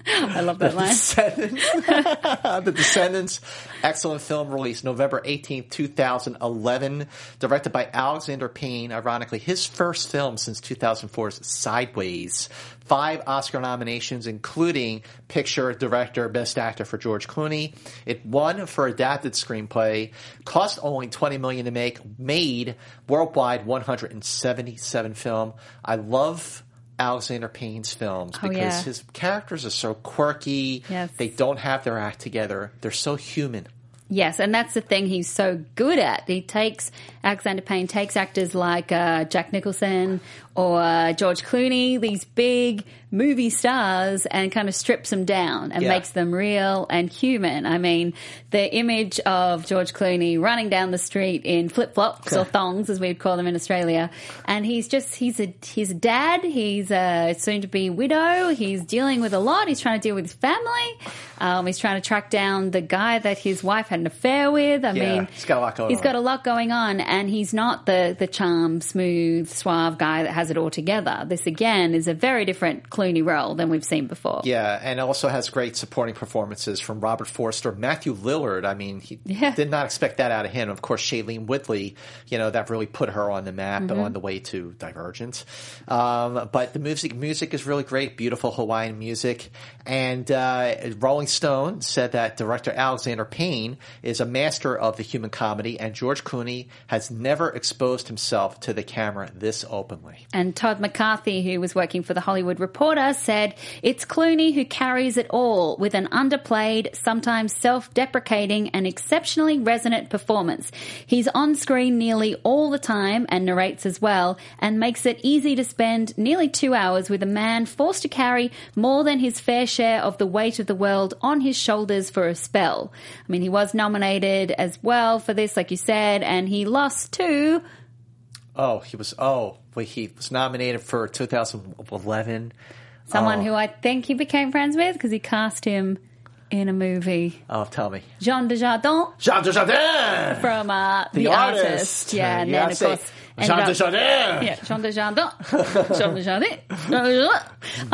I love that line. Descendants. the Descendants. Excellent film released November 18th, 2011. Directed by Alexander Payne. Ironically, his first film since 2004's Sideways. Five Oscar nominations, including Picture, Director, Best Actor for George Clooney. It won for Adapted Screenplay. Cost only 20 million to make. Made worldwide 177 film. I love Alexander Payne's films Oh, because yeah. his characters are so quirky. Yes. They don't have their act together. They're so human. Yes, and that's the thing he's so good at. He takes Alexander Payne takes actors like uh, Jack Nicholson or uh, George Clooney, these big movie stars, and kind of strips them down and Yeah. makes them real and human. I mean, the image of George Clooney running down the street in flip flops or thongs, as we'd call them in Australia, and he's just he's a he's a dad. He's a soon to be widow. He's dealing with a lot. He's trying to deal with his family. Um, he's trying to track down the guy that his wife had an affair with. I Yeah, mean, he's got a lot going He's on. got a lot going on, and he's not the the charm, smooth, suave guy that has it all together. This again is a very different Clooney role than we've seen before. Yeah, and also has great supporting performances from Robert Forster, Matthew Lillard. I mean, he Yeah. did not expect that out of him. Of course, Shailene Woodley, you know, that really put her on the map Mm-hmm. on the way to Divergent. Um, but the music music is really great, beautiful Hawaiian music. And uh, Rolling Stone said that director Alexander Payne is a master of the human comedy, and George Clooney has never exposed himself to the camera this openly. And Todd McCarthy, who was working for the Hollywood Reporter, said it's Clooney who carries it all with an underplayed, sometimes self-deprecating and exceptionally resonant performance. He's on screen nearly all the time and narrates as well and makes it easy to spend nearly two hours with a man forced to carry more than his fair share of the weight of the world on his shoulders for a spell. I mean, he was nominated as well for this, like you said, and he lost to Oh, he was. Oh, wait, he was nominated for 2011. Someone Oh. who I think he became friends with because he cast him in a movie. Oh, tell me, Jean Dujardin Jean Dujardin, from uh, The, the Artist. artist. Yeah, and then of course. Jean up- Dujardin. Yeah, Jean Dujardin. Jean Dujardin.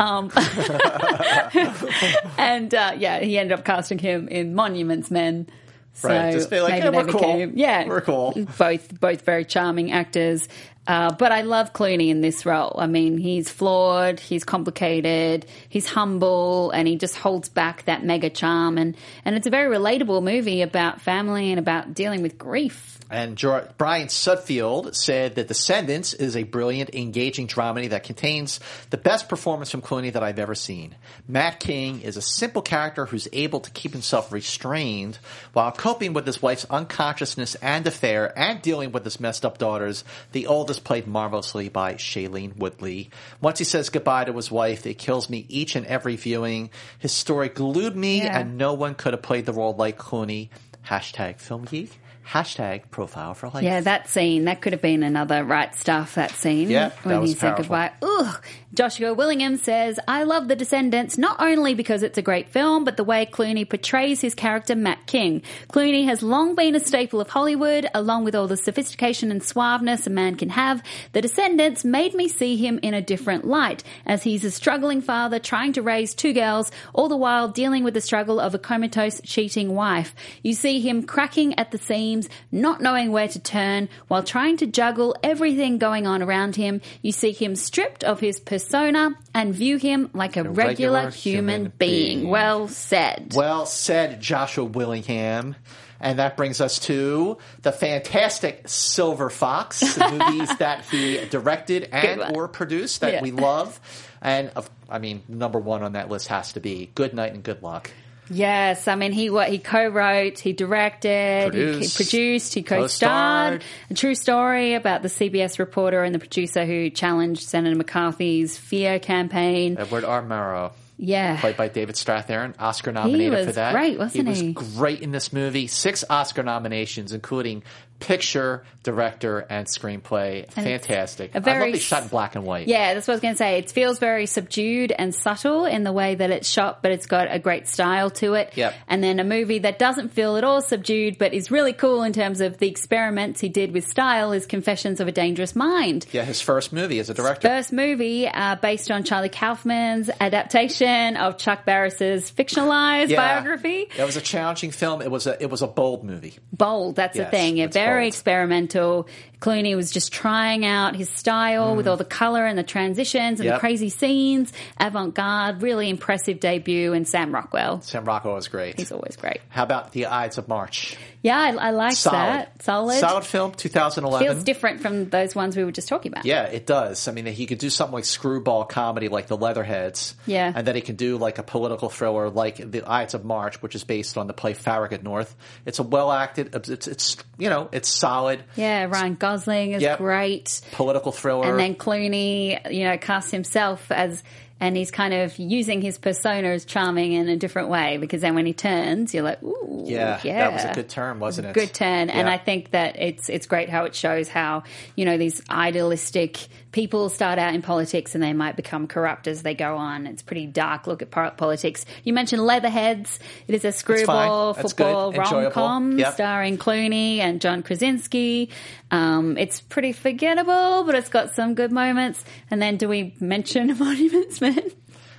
um, and uh, yeah, he ended up casting him in Monuments Men. So Right, just be like, maybe yeah, they we're cool. yeah, We're cool. Both, both very charming actors. Uh, but I love Clooney in this role. I mean, he's flawed, he's complicated, he's humble, and he just holds back that mega charm. And, and it's a very relatable movie about family and about dealing with grief. And Brian Sudfield said that Descendants is a brilliant, engaging dramedy that contains the best performance from Clooney that I've ever seen. Matt King is a simple character who's able to keep himself restrained while coping with his wife's unconsciousness and affair and dealing with his messed up daughters. The oldest played marvelously by Shailene Woodley. Once he says goodbye to his wife, it kills me each and every viewing. His story glued me Yeah. and no one could have played the role like Clooney. Hashtag film geek. Hashtag profile for life. Yeah, that scene, that could have been another right stuff, that scene. Yeah, that when he said goodbye. Ugh. Joshua Willingham says, I love The Descendants not only because it's a great film, but the way Clooney portrays his character Matt King. Clooney has long been a staple of Hollywood, along with all the sophistication and suaveness a man can have. The Descendants made me see him in a different light, as he's a struggling father trying to raise two girls, all the while dealing with the struggle of a comatose, cheating wife. You see him cracking at the seams, not knowing where to turn, while trying to juggle everything going on around him. You see him stripped of his persona and view him like a, regular, regular human, human being. being. Well said. Well said, Joshua Willingham. And that brings us to the fantastic Silver Fox, movies that he directed and or produced that Yeah. we love. And of, I mean, number one on that list has to be Good Night and Good Luck. Yes, I mean he what he co-wrote, he directed, he, he Produced, produced, he co-starred. co-starred. A true story about the CBS reporter and the producer who challenged Senator McCarthy's fear campaign. Edward R. Murrow. Yeah. Played by David Strathairn, Oscar nominated for that. great, wasn't he? he? was great in this movie. Six Oscar nominations, including picture, director, and screenplay. And Fantastic. a I very love they shot in black and white. Yeah, that's what I was going to say. It feels very subdued and subtle in the way that it's shot, but it's got a great style to it. Yep. And then a movie that doesn't feel at all subdued, but is really cool in terms of the experiments he did with style is Confessions of a Dangerous Mind. Yeah, his first movie as a director. First movie uh, based on Charlie Kaufman's adaptation of Chuck Barris's fictionalized Yeah. biography. It was a challenging film. It was a it was a bold movie. Bold, that's the thing. It's very bold. experimental. Clooney was just trying out his style with all the color and the transitions and the Mm. Crazy scenes. Avant garde, really impressive debut. And Sam Rockwell, Sam Rockwell is great. he's always great. How about The Ides of March? Yeah, I, I like that. Solid. Solid film, 2011. Feels different from those ones we were just talking about. Yeah, it does. I mean, he could do something like screwball comedy, like The Leatherheads. Yeah. and then he can do like a political thriller, like The Ides of March, which is based on the play Farragut North. It's a well acted. It's it's you know it's solid Yeah, Ryan Gosling is Yep. great. political thriller. And then Clooney, you know, casts himself as, and he's kind of using his persona as charming in a different way because then when he turns, you're like, ooh, yeah, yeah, that was a good turn, wasn't it? Good turn, and I think that it's it's great how it shows how you know these idealistic people start out in politics and they might become corrupt as they go on. It's pretty dark look at politics. You mentioned Leatherheads. It is a screwball football rom com Yep. starring Clooney and John Krasinski. Um, it's pretty forgettable, but it's got some good moments. And then, do we mention Monuments Men?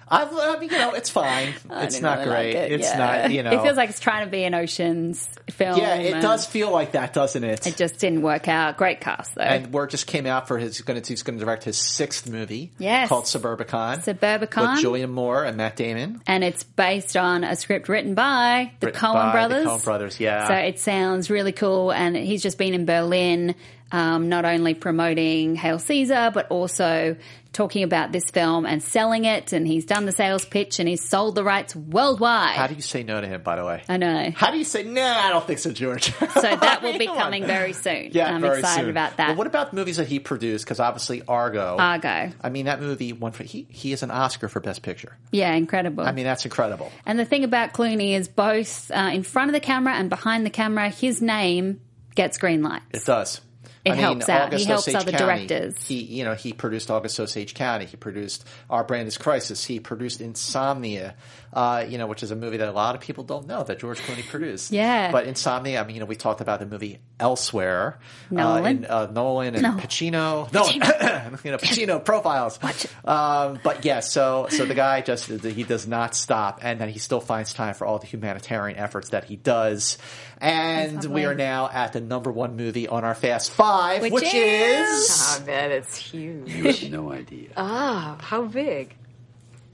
I, I mean, you know, it's fine. It's not really like great. it, it's yeah. not, you know. It feels like it's trying to be an Ocean's film. yeah, it does feel like that, doesn't it? It just didn't work out. Great cast though. and word just came out for his going to he's going to direct his sixth movie. Yes. called Suburbicon. Suburbicon. with Julianne Moore and Matt Damon. and it's based on a script written by the Written Coen by the brothers. Coen brothers, yeah. So it sounds really cool, and he's just been in Berlin, um, not only promoting Hail Caesar, but also talking about this film and selling it. And he's done the sales pitch, and he's sold the rights worldwide. How do you say no to him? By the way, I know. How do you say nah? I don't think so, George. So that will be coming very soon. Yeah, I'm very excited soon. about that. But what about movies that he produced? Because obviously Argo. Argo. I mean, that movie won for he he is an Oscar for Best Picture. Yeah, incredible. I mean, that's incredible. And the thing about Clooney is both uh, in front of the camera and behind the camera, his name gets green lights. It does. It I mean, helps out. He helps Osage other County, directors. He, you know, he produced August Osage County. He produced Our Brand Is Crisis. He produced Insomnia, uh, you know, which is a movie that a lot of people don't know that George Clooney produced. Yeah. But Insomnia, I mean, you know, we talked about the movie Elsewhere. Nolan. Uh, and, uh, Nolan and No. Pacino. No, you know, Pacino profiles. Um, but yeah, so so the guy just he does not stop, and then he still finds time for all the humanitarian efforts that he does. And we are now at the number one movie on our Fast Five, Which which, is- is, I bet it's huge. You have no idea. Ah, how big?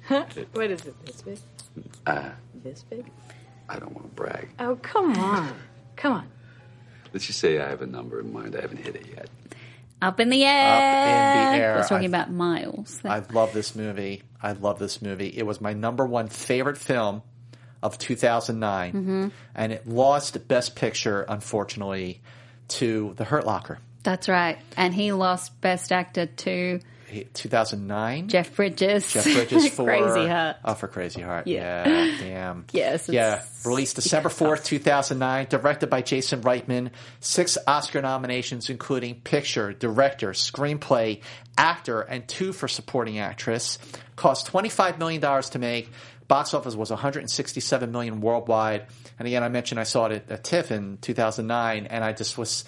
what is it? This big? Uh, This big? I don't want to brag. Oh, come on. Come on. Let's just say I have a number in mind. I haven't hit it yet. Up in the air. Up in the air. I was talking I- about Miles. I love this movie. I love this movie. It was my number one favorite film of 2009, Mm-hmm. and it lost Best Picture, unfortunately, to The Hurt Locker. That's right. And he lost Best Actor to 2009. Jeff Bridges. Jeff Bridges for Crazy Heart. Oh, for Crazy Heart. Yeah. Yeah, damn. Yes, yeah. Released December fourth, two thousand nine. Directed by Jason Reitman. Six Oscar nominations, including picture, director, screenplay, actor, and two for supporting actress. Cost twenty five million dollars to make. Box office was one hundred and sixty seven million worldwide. And again, I mentioned I saw it at, at TIFF in two thousand nine, and I just was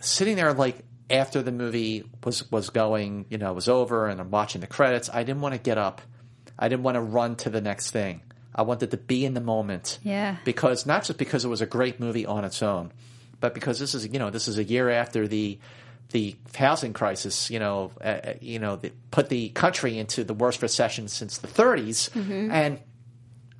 sitting there like after the movie was was going, you know, was over and I'm watching the credits, I didn't want to get up. I didn't want to run to the next thing. I wanted to be in the moment. Yeah. Because not just because it was a great movie on its own, but because this is, you know, this is a year after the the housing crisis, you know, uh, uh, you know, that put the country into the worst recession since the 30s Mhm. and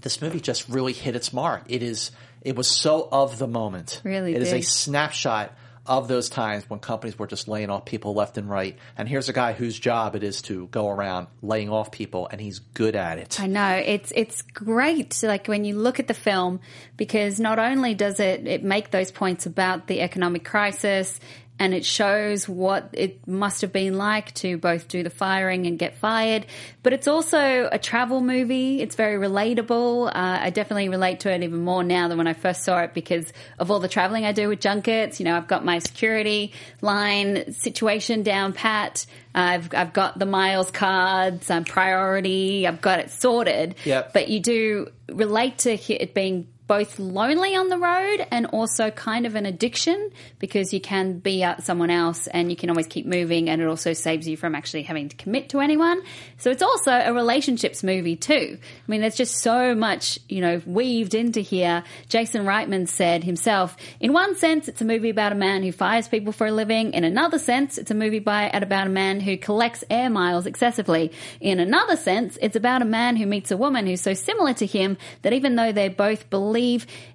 this movie just really hit its mark. It is it was so of the moment. Really It is a snapshot of those times when companies were just laying off people left and right. And here's a guy whose job it is to go around laying off people, and he's good at it. I know it's it's great. Like when you look at the film, because not only does it it make those points about the economic crisis, and it shows what it must have been like to both do the firing and get fired, but it's also a travel movie. It's very relatable. Uh, I definitely relate to it even more now than when I first saw it because of all the traveling I do with junkets. You know, I've got my security line situation down pat. I've I've got the miles cards, um, priority. I've got it sorted. Yep. But you do relate to it being both lonely on the road and also kind of an addiction because you can be uh, someone else and you can always keep moving and it also saves you from actually having to commit to anyone. So it's also a relationships movie too. I mean, there's just so much, you know, weaved into here. Jason Reitman said himself, in one sense, it's a movie about a man who fires people for a living. In another sense, it's a movie by, about a man who collects air miles excessively. In another sense, it's about a man who meets a woman who's so similar to him that even though they both believe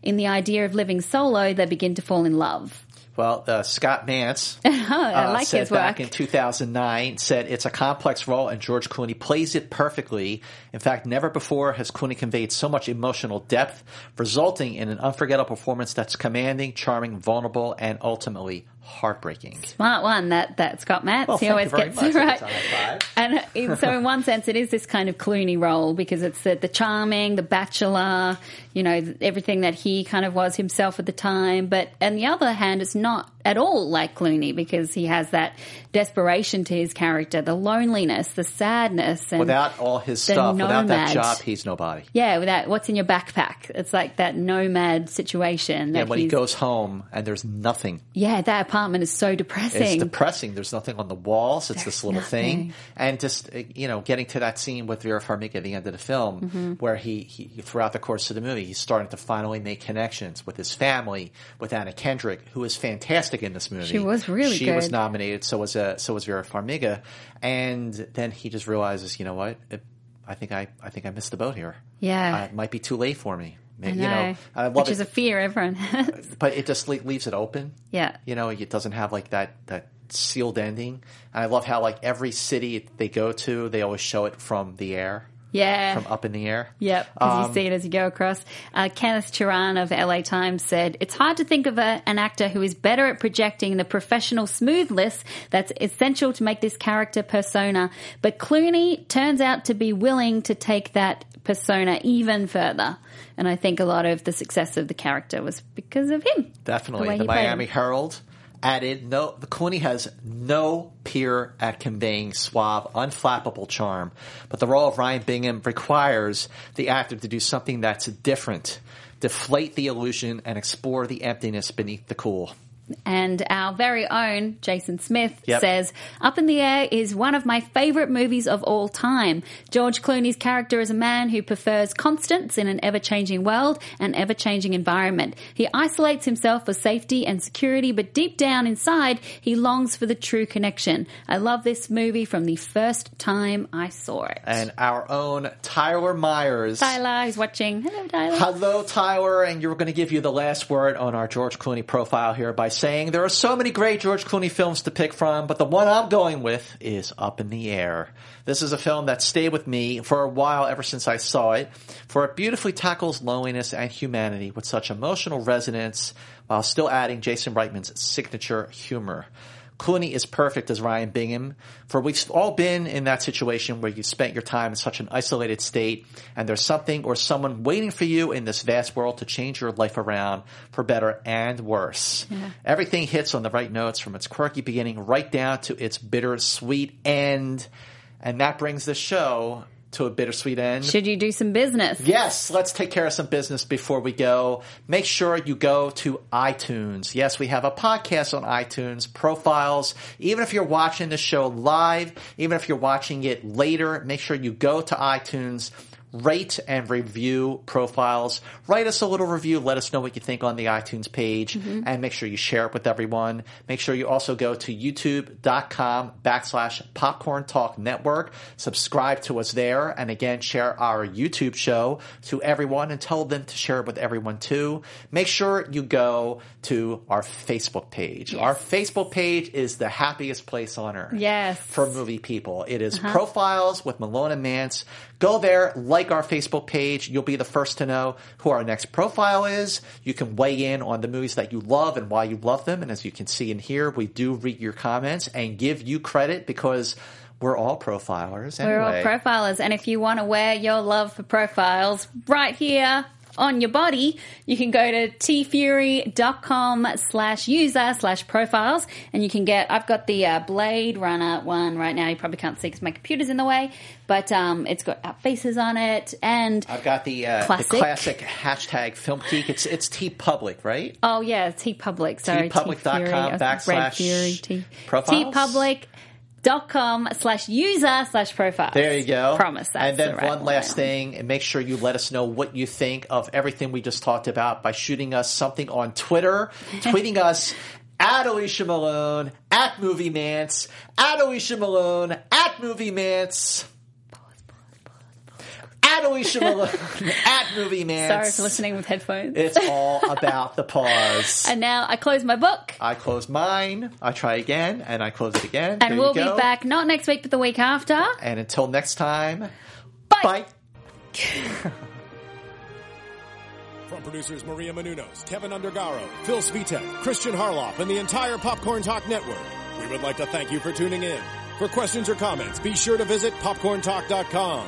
in the idea of living solo, they begin to fall in love. Well, uh, Scott Mantz I uh, like said back work. in 2009 said it's a complex role and George Clooney plays it perfectly. In fact, never before has Clooney conveyed so much emotional depth, resulting in an unforgettable performance that's commanding, charming, vulnerable, and ultimately heartbreaking. Smart one, that, that Scott Mantz. Well, he always gets it right. That's a high five. And so, in one sense, it is this kind of Clooney role because it's the, the charming, the bachelor, you know, everything that he kind of was himself at the time. But on the other hand, it's not at all like Clooney because he has that desperation to his character, the loneliness, the sadness, and Without all his the stuff, without that job, he's nobody. yeah, without what's in your backpack. It's like that nomad situation. That And when he goes home and there's nothing yeah, that apartment is so depressing. It's depressing. There's nothing on the walls. It's this little thing, and just uh, you know, getting to that scene with Vera Farmiga at the end of the film, Mhm. where he, he throughout the course of the movie, he's starting to finally make connections with his family, with Anna Kendrick, who is fantastic in this movie. She was really She was nominated. So was uh, so was Vera Farmiga, and then he just realizes, you know what? It, I think I I think I missed the boat here. Yeah. Uh, it might be too late for me. I You know, know, love which it, is a fear everyone has. but it just leaves it open. Yeah. You know, it doesn't have like that that sealed ending. And I love how like every city they go to, they always show it from the air, Yeah. from up in the air. Yep, because you Um, see it as you go across. Uh, Kenneth Turan of LA Times said, It's hard to think of a, an actor who is better at projecting the professional smoothness that's essential to make this character persona. But Clooney turns out to be willing to take that persona even further. And I think a lot of the success of the character was because of him. Definitely. The The, Miami. Herald added no the Clooney has no peer at conveying suave, unflappable charm. But the role of Ryan Bingham requires the actor to do something that's different. Deflate the illusion and explore the emptiness beneath the cool. And our very own Jason Smith Yep. says, Up in the Air is one of my favorite movies of all time. George Clooney's character is a man who prefers constants in an ever changing world and ever changing environment. He isolates himself for safety and security, but deep down inside, he longs for the true connection. I love this movie from the first time I saw it. And our own Tyler Myers. Tyler is watching. Hello, Tyler. Hello, Tyler, and you're going to give you the last word on our George Clooney profile here by saying there are so many great George Clooney films to pick from, but the one I'm going with is Up in the Air. This is a film that stayed with me for a while ever since I saw it, for it beautifully tackles loneliness and humanity with such emotional resonance while still adding Jason Reitman's signature humor. Clooney is perfect as Ryan Bingham, for we've all been in that situation where you've spent your time in such an isolated state and there's something or someone waiting for you in this vast world to change your life around for better and worse. Yeah. Everything hits on the right notes from its quirky beginning right down to its bittersweet end. And that brings the show to a bittersweet end. Should you do some business? Yes, let's take care of some business before we go. Make sure you go to iTunes. Yes, we have a podcast on iTunes, profiles. Even if you're watching the show live, even if you're watching it later, make sure you go to iTunes. Rate and review profiles. Write us a little review. Let us know what you think on the iTunes page and make sure you share it with everyone. Make sure you also go to youtube.com backslash popcorn talk network. Subscribe to us there. And again, share our YouTube show to everyone and tell them to share it with everyone too. Make sure you go to our Facebook page. Our Facebook page is the happiest place on earth Yes. for movie people. It is Uh-huh. profiles with Malone and Mantz. Go there, like our Facebook page. You'll be the first to know who our next profile is. You can weigh in on the movies that you love and why you love them. And as you can see in here, we do read your comments and give you credit because we're all profilers. We're all profilers, and if you want to wear your love for profiles right here on your body, you can go to tfury.com slash user slash profiles, and you can get, I've got the uh, Blade Runner one right now. You probably can't see because my computer's in the way, but um, it's got our faces on it, and I've got the, uh, Classic. the classic hashtag film geek. It's, it's T Public, right? Oh yeah, T Public. Sorry, tpublic.com backslash T profiles? tpublic.com slash user slash profile. There you go. Promise. And then the right one last thing, and make sure you let us know what you think of everything we just talked about by shooting us something on Twitter, tweeting us at Alicia Malone, at Movie Mantz, at Alicia Malone, at Movie Mantz. At Alicia Malone, at Movie Mantz. Sorry for listening with headphones. It's all about the pause. and now I close my book. I close mine, I try again, and I close it again. And There we'll be back not next week, but the week after. And until next time, bye. bye. From producers Maria Menounos, Kevin Undergaro, Phil Svitek, Christian Harloff, and the entire Popcorn Talk Network, we would like to thank you for tuning in. For questions or comments, be sure to visit popcorntalk.com.